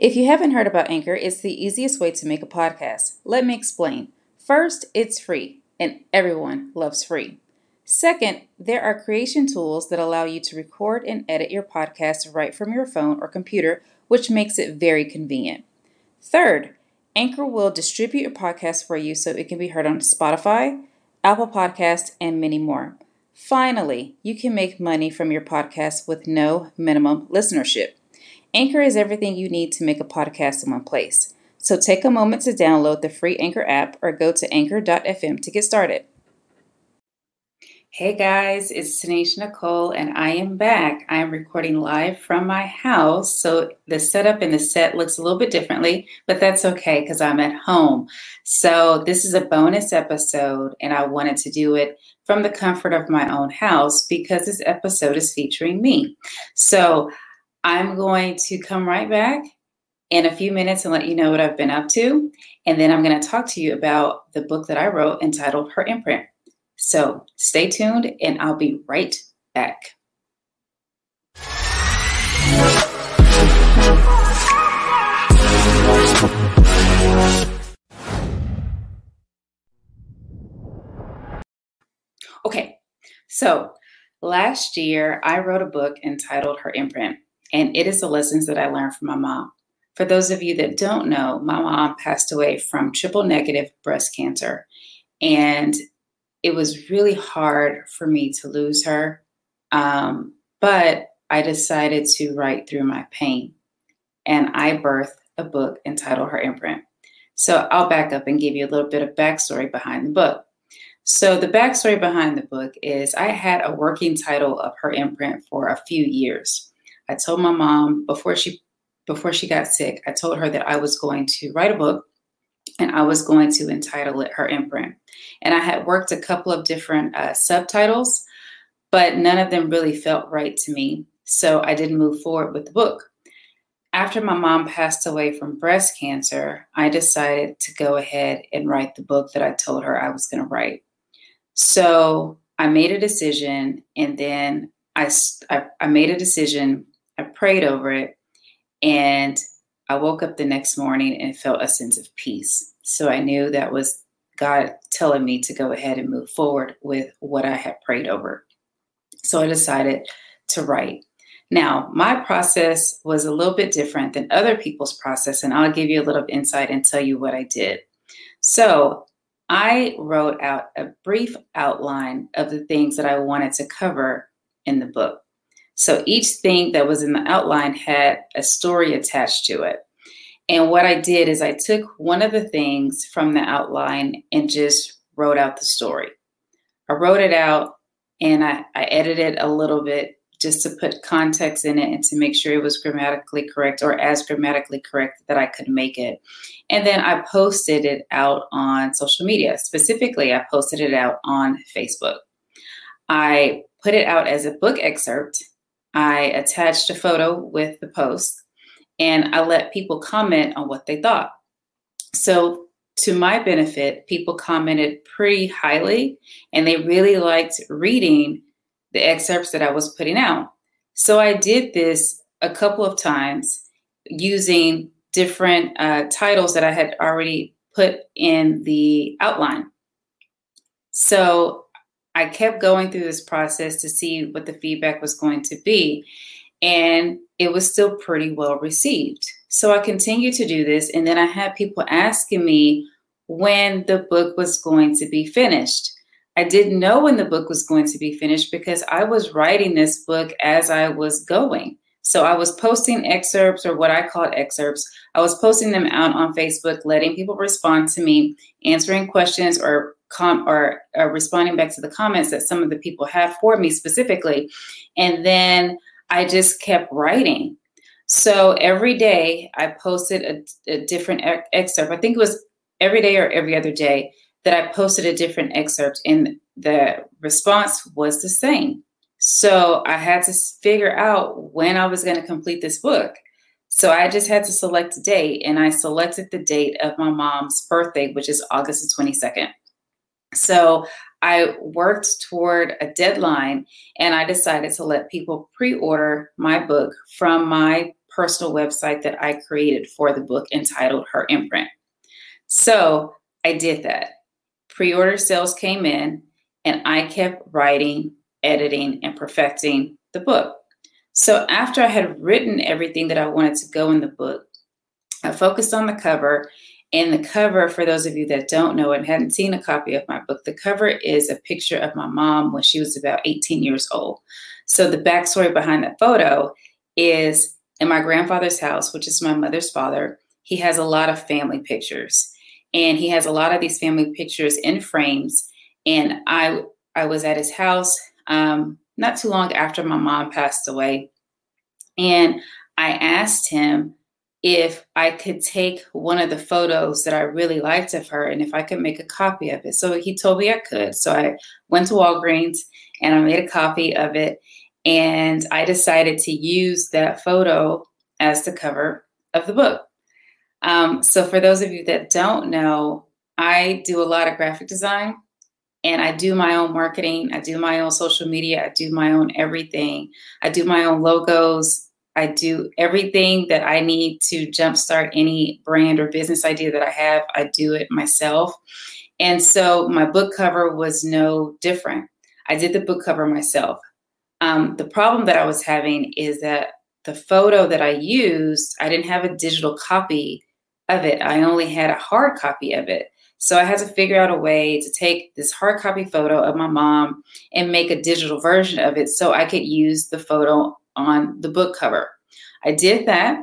If you haven't heard about Anchor, it's the easiest way to make a podcast. Let me explain. First, it's free, and everyone loves free. Second, there are creation tools that allow you to record and edit your podcast right from your phone or computer, which makes it very convenient. Third, Anchor will distribute your podcast for you so it can be heard on Spotify, Apple Podcasts, and many more. Finally, you can make money from your podcast with no minimum listenership. Anchor is everything you need to make a podcast in one place. So take a moment to download the free Anchor app or go to anchor.fm to get started. Hey guys, it's Tanisha Nicole, and I am back. I am recording live from my house, so the setup and the set looks a little bit differently, but that's okay because I'm at home. So, this is a bonus episode, and I wanted to do it from the comfort of my own house because this episode is featuring me. So, I'm going to come right back in a few minutes and let you know what I've been up to, and then I'm going to talk to you about the book that I wrote entitled Her Imprint. So stay tuned and I'll be right back. Okay, so last year I wrote a book entitled Her Imprint, and it is the lessons that I learned from my mom. For those of you that don't know, my mom passed away from triple negative breast cancer. And it was really hard for me to lose her. Um, but I decided to write through my pain. And I birthed a book entitled Her Imprint. So I'll back up and give you a little bit of backstory behind the book. So the backstory behind the book is I had a working title of Her Imprint for a few years. I told my mom before she before she got sick, I told her that I was going to write a book and I was going to entitle it Her Imprint. And I had worked a couple of different uh, subtitles, but none of them really felt right to me. So I didn't move forward with the book. After my mom passed away from breast cancer, I decided to go ahead and write the book that I told her I was going to write. So I made a decision, and then I, I, I made a decision, I prayed over it, and I woke up the next morning and felt a sense of peace. So I knew that was God telling me to go ahead and move forward with what I had prayed over. So I decided to write. Now, my process was a little bit different than other people's process, and I'll give you a little insight and tell you what I did. So, I wrote out a brief outline of the things that I wanted to cover in the book. So each thing that was in the outline had a story attached to it. And what I did is I took one of the things from the outline and just wrote out the story. I wrote it out and I, I edited a little bit just to put context in it and to make sure it was grammatically correct or as grammatically correct that I could make it. And then I posted it out on social media. Specifically, I posted it out on Facebook. I put it out as a book excerpt I attached a photo with the post and I let people comment on what they thought. So, to my benefit, people commented pretty highly and they really liked reading the excerpts that I was putting out. So, I did this a couple of times using different uh, titles that I had already put in the outline. So, I kept going through this process to see what the feedback was going to be. And it was still pretty well received. So I continued to do this. And then I had people asking me when the book was going to be finished. I didn't know when the book was going to be finished because I was writing this book as I was going. So I was posting excerpts or what I called excerpts. I was posting them out on Facebook, letting people respond to me, answering questions or com or, responding back to the comments that some of the people had for me specifically. And then I just kept writing. So every day I posted a, a different ex- excerpt. I think it was every day or every other day that I posted a different excerpt, and the response was the same. So I had to figure out when I was going to complete this book. So I just had to select a date, and I selected the date of my mom's birthday, which is August the 22nd. So I worked toward a deadline and I decided to let people pre order my book from my personal website that I created for the book entitled Her Imprint. So I did that. Pre order sales came in, and I kept writing, editing, and perfecting the book. So after I had written everything that I wanted to go in the book, I focused on the cover. And the cover, for those of you that don't know and hadn't seen a copy of my book, the cover is a picture of my mom when she was about 18 years old. So the backstory behind that photo is in my grandfather's house, which is my mother's father, he has a lot of family pictures. And he has a lot of these family pictures in frames. And I I was at his house um, not too long after my mom passed away. And I asked him if I could take one of the photos that I really liked of her and if I could make a copy of it. So he told me I could. So I went to Walgreens and I made a copy of it. And I decided to use that photo as the cover of the book. Um, so, for those of you that don't know, I do a lot of graphic design and I do my own marketing. I do my own social media. I do my own everything. I do my own logos. I do everything that I need to jumpstart any brand or business idea that I have. I do it myself. And so my book cover was no different. I did the book cover myself. Um, the problem that I was having is that the photo that I used, I didn't have a digital copy of it. I only had a hard copy of it. So I had to figure out a way to take this hard copy photo of my mom and make a digital version of it so I could use the photo on the book cover. I did that.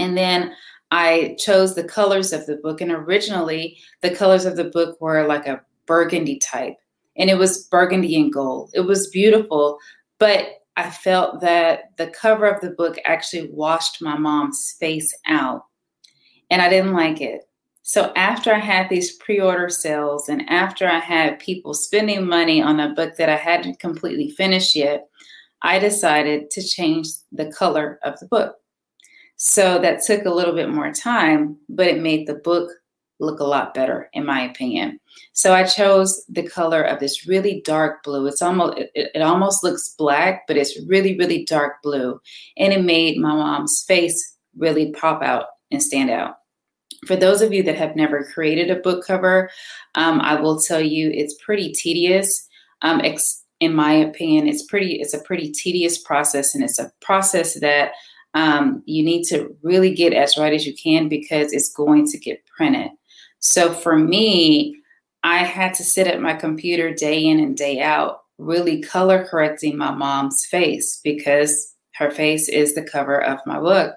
And then I chose the colors of the book. And originally, the colors of the book were like a burgundy type, and it was burgundy and gold. It was beautiful, but I felt that the cover of the book actually washed my mom's face out and I didn't like it. So after I had these pre-order sales and after I had people spending money on a book that I hadn't completely finished yet, I decided to change the color of the book. So that took a little bit more time, but it made the book look a lot better in my opinion. So I chose the color of this really dark blue. It's almost it, it almost looks black, but it's really really dark blue, and it made my mom's face really pop out and stand out for those of you that have never created a book cover, um, I will tell you it's pretty tedious. Um, ex- in my opinion, it's pretty. It's a pretty tedious process, and it's a process that um, you need to really get as right as you can because it's going to get printed. So for me, I had to sit at my computer day in and day out, really color correcting my mom's face because her face is the cover of my book.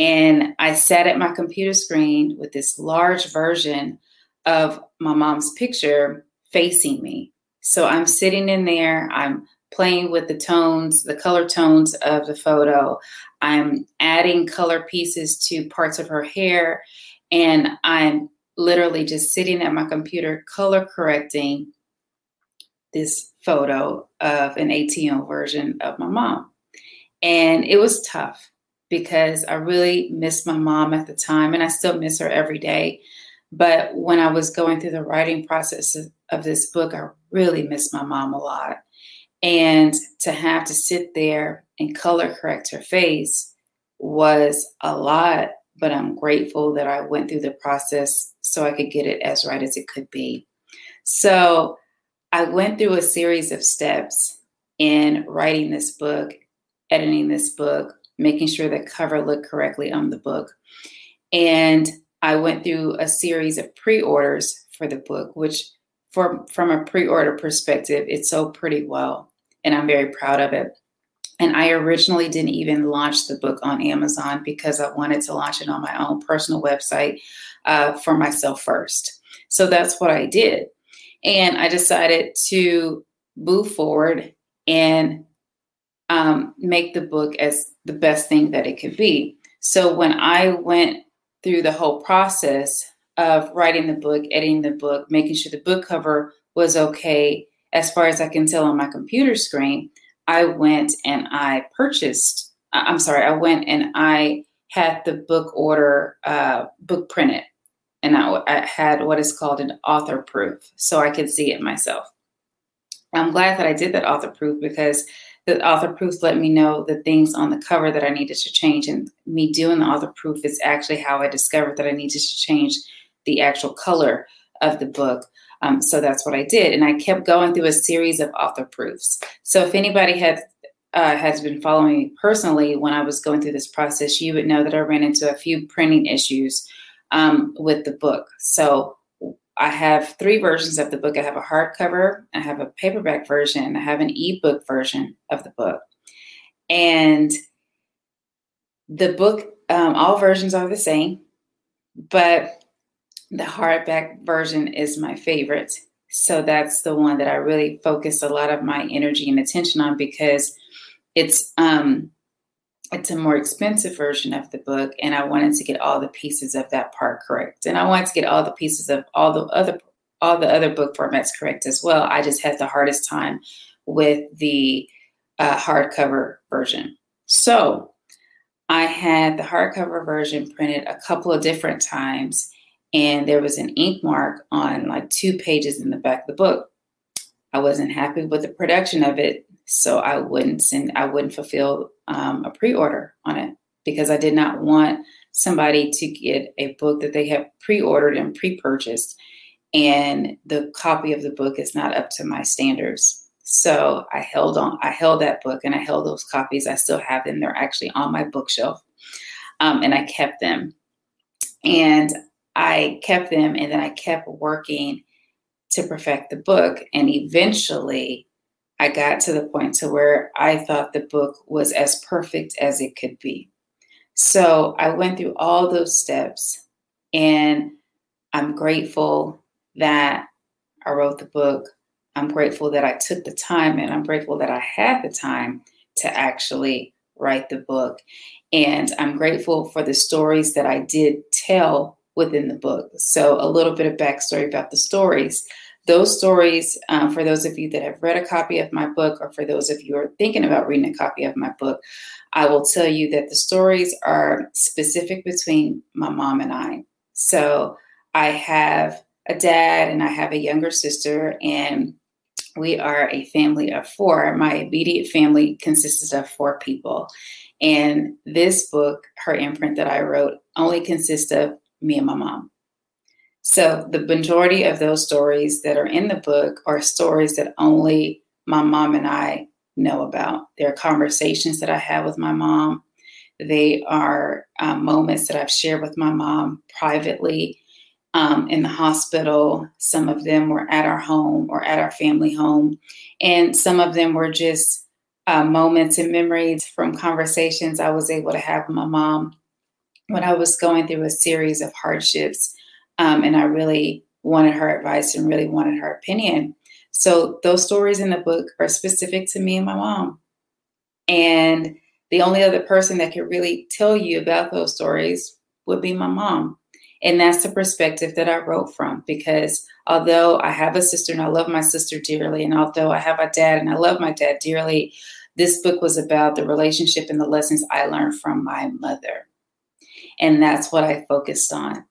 And I sat at my computer screen with this large version of my mom's picture facing me. So I'm sitting in there, I'm playing with the tones, the color tones of the photo. I'm adding color pieces to parts of her hair, and I'm literally just sitting at my computer color correcting this photo of an ATM version of my mom. And it was tough because I really missed my mom at the time and I still miss her every day. But when I was going through the writing process of, of this book, I really missed my mom a lot. And to have to sit there and color correct her face was a lot, but I'm grateful that I went through the process so I could get it as right as it could be. So I went through a series of steps in writing this book, editing this book, making sure that cover looked correctly on the book. And I went through a series of pre-orders for the book, which for, from a pre-order perspective, it sold pretty well. And I'm very proud of it. And I originally didn't even launch the book on Amazon because I wanted to launch it on my own personal website uh, for myself first. So that's what I did. And I decided to move forward and um, make the book as the best thing that it could be. So when I went through the whole process of writing the book, editing the book, making sure the book cover was okay, as far as I can tell on my computer screen, I went and I purchased, I'm sorry, I went and I had the book order, uh, book printed. And I, I had what is called an author proof so I could see it myself. I'm glad that I did that author proof because the author proofs let me know the things on the cover that I needed to change. And me doing the author proof is actually how I discovered that I needed to change the actual color of the book. Um, so that's what I did. And I kept going through a series of author proofs. So if anybody had uh, has been following me personally when I was going through this process, you would know that I ran into a few printing issues um, with the book. So I have three versions of the book. I have a hardcover, I have a paperback version, I have an ebook version of the book. And the book, um, all versions are the same, but the hardback version is my favorite. So that's the one that I really focus a lot of my energy and attention on because it's um, it's a more expensive version of the book and i wanted to get all the pieces of that part correct. And i wanted to get all the pieces of all the other all the other book formats correct as well. I just had the hardest time with the uh, hardcover version. So i had the hardcover version printed a couple of different times and there was an ink mark on like two pages in the back of the book. I wasn't happy with the production of it so I wouldn't send, I wouldn't fulfill um, a pre-order on it because I did not want somebody to get a book that they have pre-ordered and pre-purchased, and the copy of the book is not up to my standards. So I held on, I held that book and I held those copies. I still have them. They're actually on my bookshelf, um, and I kept them. And I kept them, and then I kept working to perfect the book. And eventually, I got to the point to where I thought the book was as perfect as it could be. So I went through all those steps and I'm grateful that I wrote the book. I'm grateful that I took the time and I'm grateful that I had the time to actually write the book. And I'm grateful for the stories that I did tell within the book. So, a little bit of backstory about the stories. Those stories, um, for those of you that have read a copy of my book, or for those of you who are thinking about reading a copy of my book, I will tell you that the stories are specific between my mom and I. So I have a dad and I have a younger sister, and we are a family of four. My immediate family consisted of four people. And this book, her imprint that I wrote, only consists of me and my mom. So the majority of those stories that are in the book are stories that only my mom and I know about. They're conversations that I have with my mom. They are um, moments that I've shared with my mom privately um, in the hospital. Some of them were at our home or at our family home. And some of them were just uh, moments and memories from conversations I was able to have with my mom when I was going through a series of hardships um, and I really wanted her advice and really wanted her opinion. So those stories in the book are specific to me and my mom. And the only other person that could really tell you about those stories would be my mom. And that's the perspective that I wrote from because although I have a sister and I love my sister dearly, and although I have a dad and I love my dad dearly, this book was about the relationship and the lessons I learned from my mother. And that's what I focused on.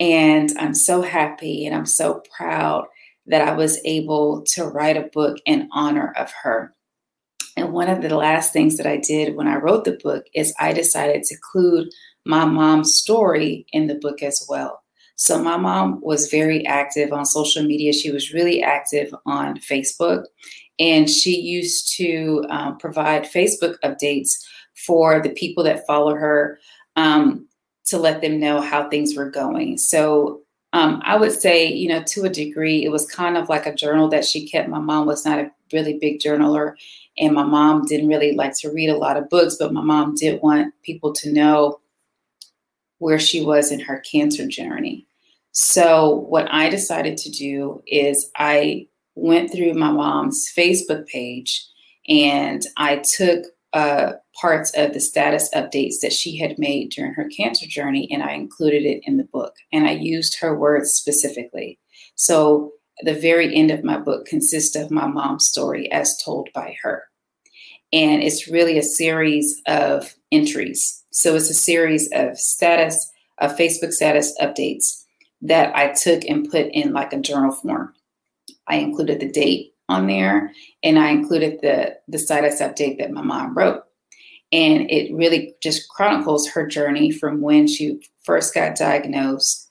And I'm so happy and I'm so proud that I was able to write a book in honor of her. And one of the last things that I did when I wrote the book is I decided to include my mom's story in the book as well. So my mom was very active on social media. She was really active on Facebook, and she used to um, provide Facebook updates for the people that follow her. Um, to let them know how things were going. So um, I would say, you know, to a degree, it was kind of like a journal that she kept. My mom was not a really big journaler, and my mom didn't really like to read a lot of books, but my mom did want people to know where she was in her cancer journey. So, what I decided to do is I went through my mom's Facebook page and I took uh, parts of the status updates that she had made during her cancer journey, and I included it in the book. And I used her words specifically. So the very end of my book consists of my mom's story as told by her. And it's really a series of entries. So it's a series of status, of Facebook status updates that I took and put in like a journal form. I included the date on there, and I included the the status update that my mom wrote. And it really just chronicles her journey from when she first got diagnosed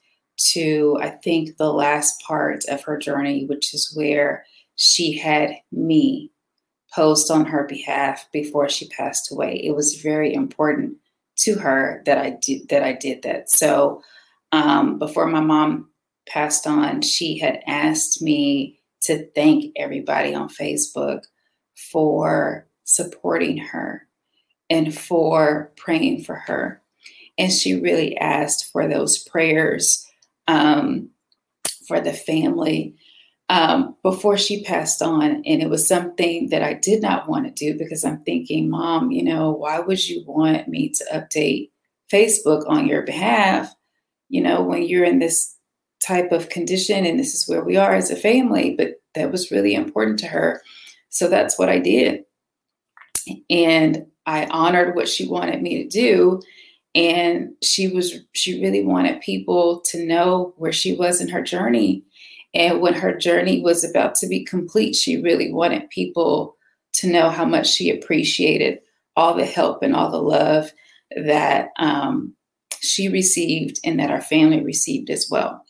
to, I think, the last part of her journey, which is where she had me post on her behalf before she passed away. It was very important to her that I did that I did that. So um, before my mom passed on, she had asked me to thank everybody on Facebook for supporting her and for praying for her. And she really asked for those prayers um, for the family um, before she passed on. And it was something that I did not want to do because I'm thinking, Mom, you know, why would you want me to update Facebook on your behalf, you know, when you're in this type of condition and this is where we are as a family? But that was really important to her. So that's what I did. And I honored what she wanted me to do. And she was, she really wanted people to know where she was in her journey and when her journey was about to be complete, she really wanted people to know how much she appreciated all the help and all the love that um, she received and that our family received as well.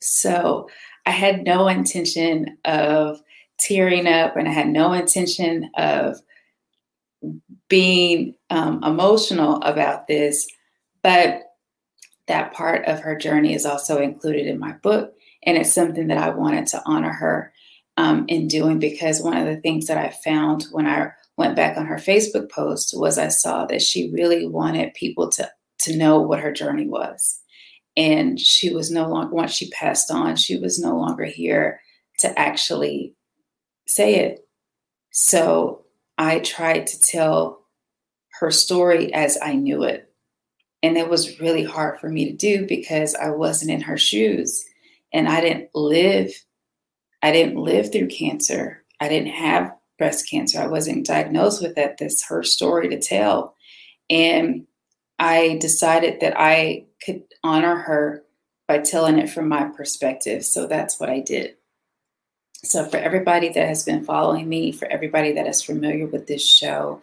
So I had no intention of tearing up and I had no intention of being um, emotional about this, but that part of her journey is also included in my book. And it's something that I wanted to honor her um, in doing because one of the things that I found when I went back on her Facebook post was I saw that she really wanted people to to know what her journey was. And she was no longer once she passed on, she was no longer here to actually say it. So I tried to tell her story as I knew it. And it was really hard for me to do because I wasn't in her shoes and I didn't live I didn't live through cancer. I didn't have breast cancer. I wasn't diagnosed with that That's her story to tell. And I decided that I could honor her by telling it from my perspective. So that's what I did. So, for everybody that has been following me, for everybody that is familiar with this show,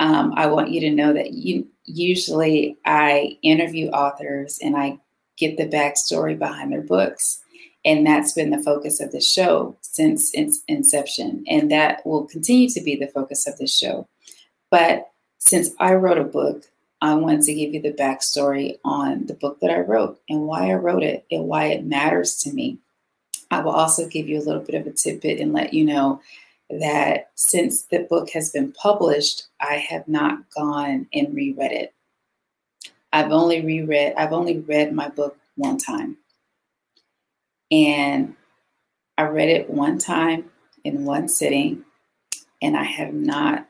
um, I want you to know that you, usually I interview authors and I get the backstory behind their books. And that's been the focus of the show since its inception. And that will continue to be the focus of the show. But since I wrote a book, I want to give you the backstory on the book that I wrote and why I wrote it and why it matters to me. I will also give you a little bit of a tidbit and let you know that since the book has been published, I have not gone and reread it. I've only reread, I've only read my book one time. And I read it one time in one sitting, and I have not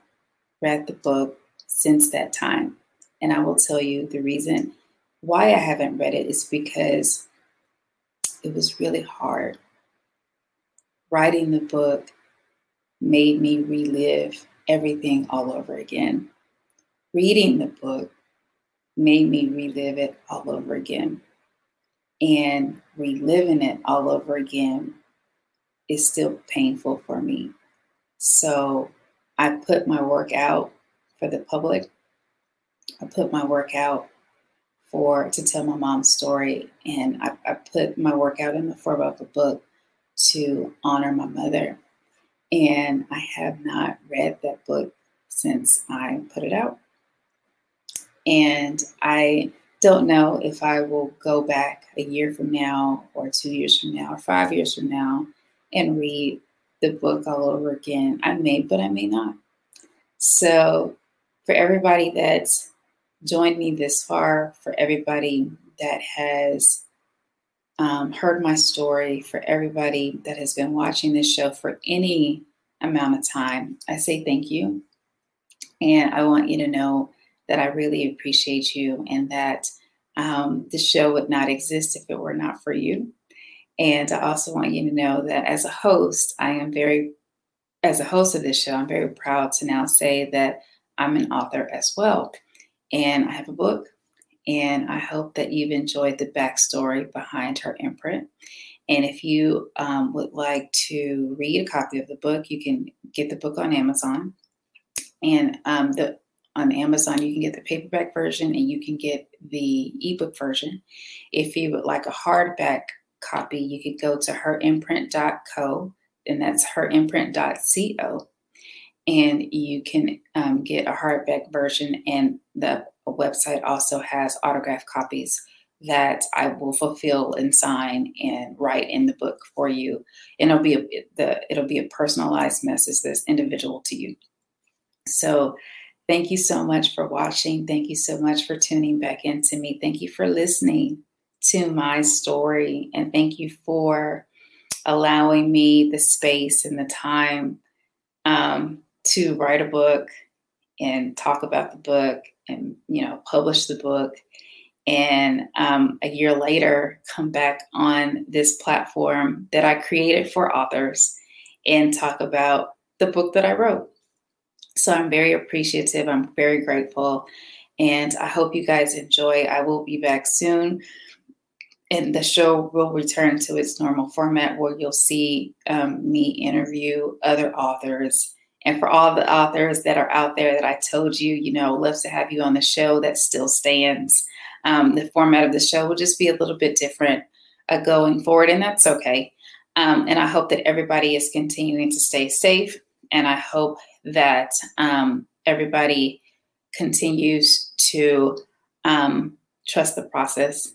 read the book since that time. And I will tell you the reason why I haven't read it is because it was really hard. Writing the book made me relive everything all over again. Reading the book made me relive it all over again. And reliving it all over again is still painful for me. So I put my work out for the public. I put my work out for to tell my mom's story, and I, I put my work out in the form of a book to honor my mother. And I have not read that book since I put it out. And I don't know if I will go back a year from now, or two years from now, or five years from now and read the book all over again. I may, but I may not. So, for everybody that's joined me this far, for everybody that has um, heard my story, for everybody that has been watching this show for any amount of time, I say thank you. And I want you to know that I really appreciate you and that um, the show would not exist if it were not for you. And I also want you to know that as a host, I am very, as a host of this show, I'm very proud to now say that I'm an author as well. And I have a book, and I hope that you've enjoyed the backstory behind her imprint. And if you um, would like to read a copy of the book, you can get the book on Amazon. And um, the on Amazon, you can get the paperback version and you can get the ebook version. If you would like a hardback copy, you could go to herimprint.co, and that's herimprint.co, and you can um, get a hardback version. And the website also has autograph copies that I will fulfill and sign and write in the book for you. And it'll be a, the it'll be a personalized message that's individual to you. So thank you so much for watching. Thank you so much for tuning back into me. Thank you for listening to my story and thank you for allowing me the space and the time um, to write a book and talk about the book and you know publish the book and um, a year later come back on this platform that I created for authors and talk about the book that I wrote. So I'm very appreciative. I'm very grateful. And I hope you guys enjoy. I will be back soon. And the show will return to its normal format where you'll see um, me interview other authors. And for all the authors that are out there that I told you, you know, love to have you on the show that still stands. Um, the format of the show will just be a little bit different uh, going forward, and that's okay. Um, and I hope that everybody is continuing to stay safe, and I hope that um, everybody continues to um, trust the process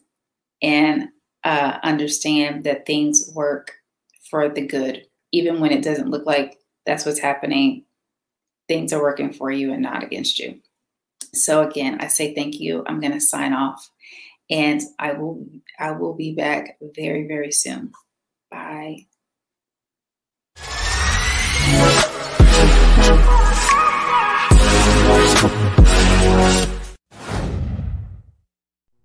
and uh, understand that things work for the good, even when it doesn't look like that's what's happening. Things are working for you and not against you. So again, I say thank you. I'm going to sign off and I will I will be back very very soon. Bye.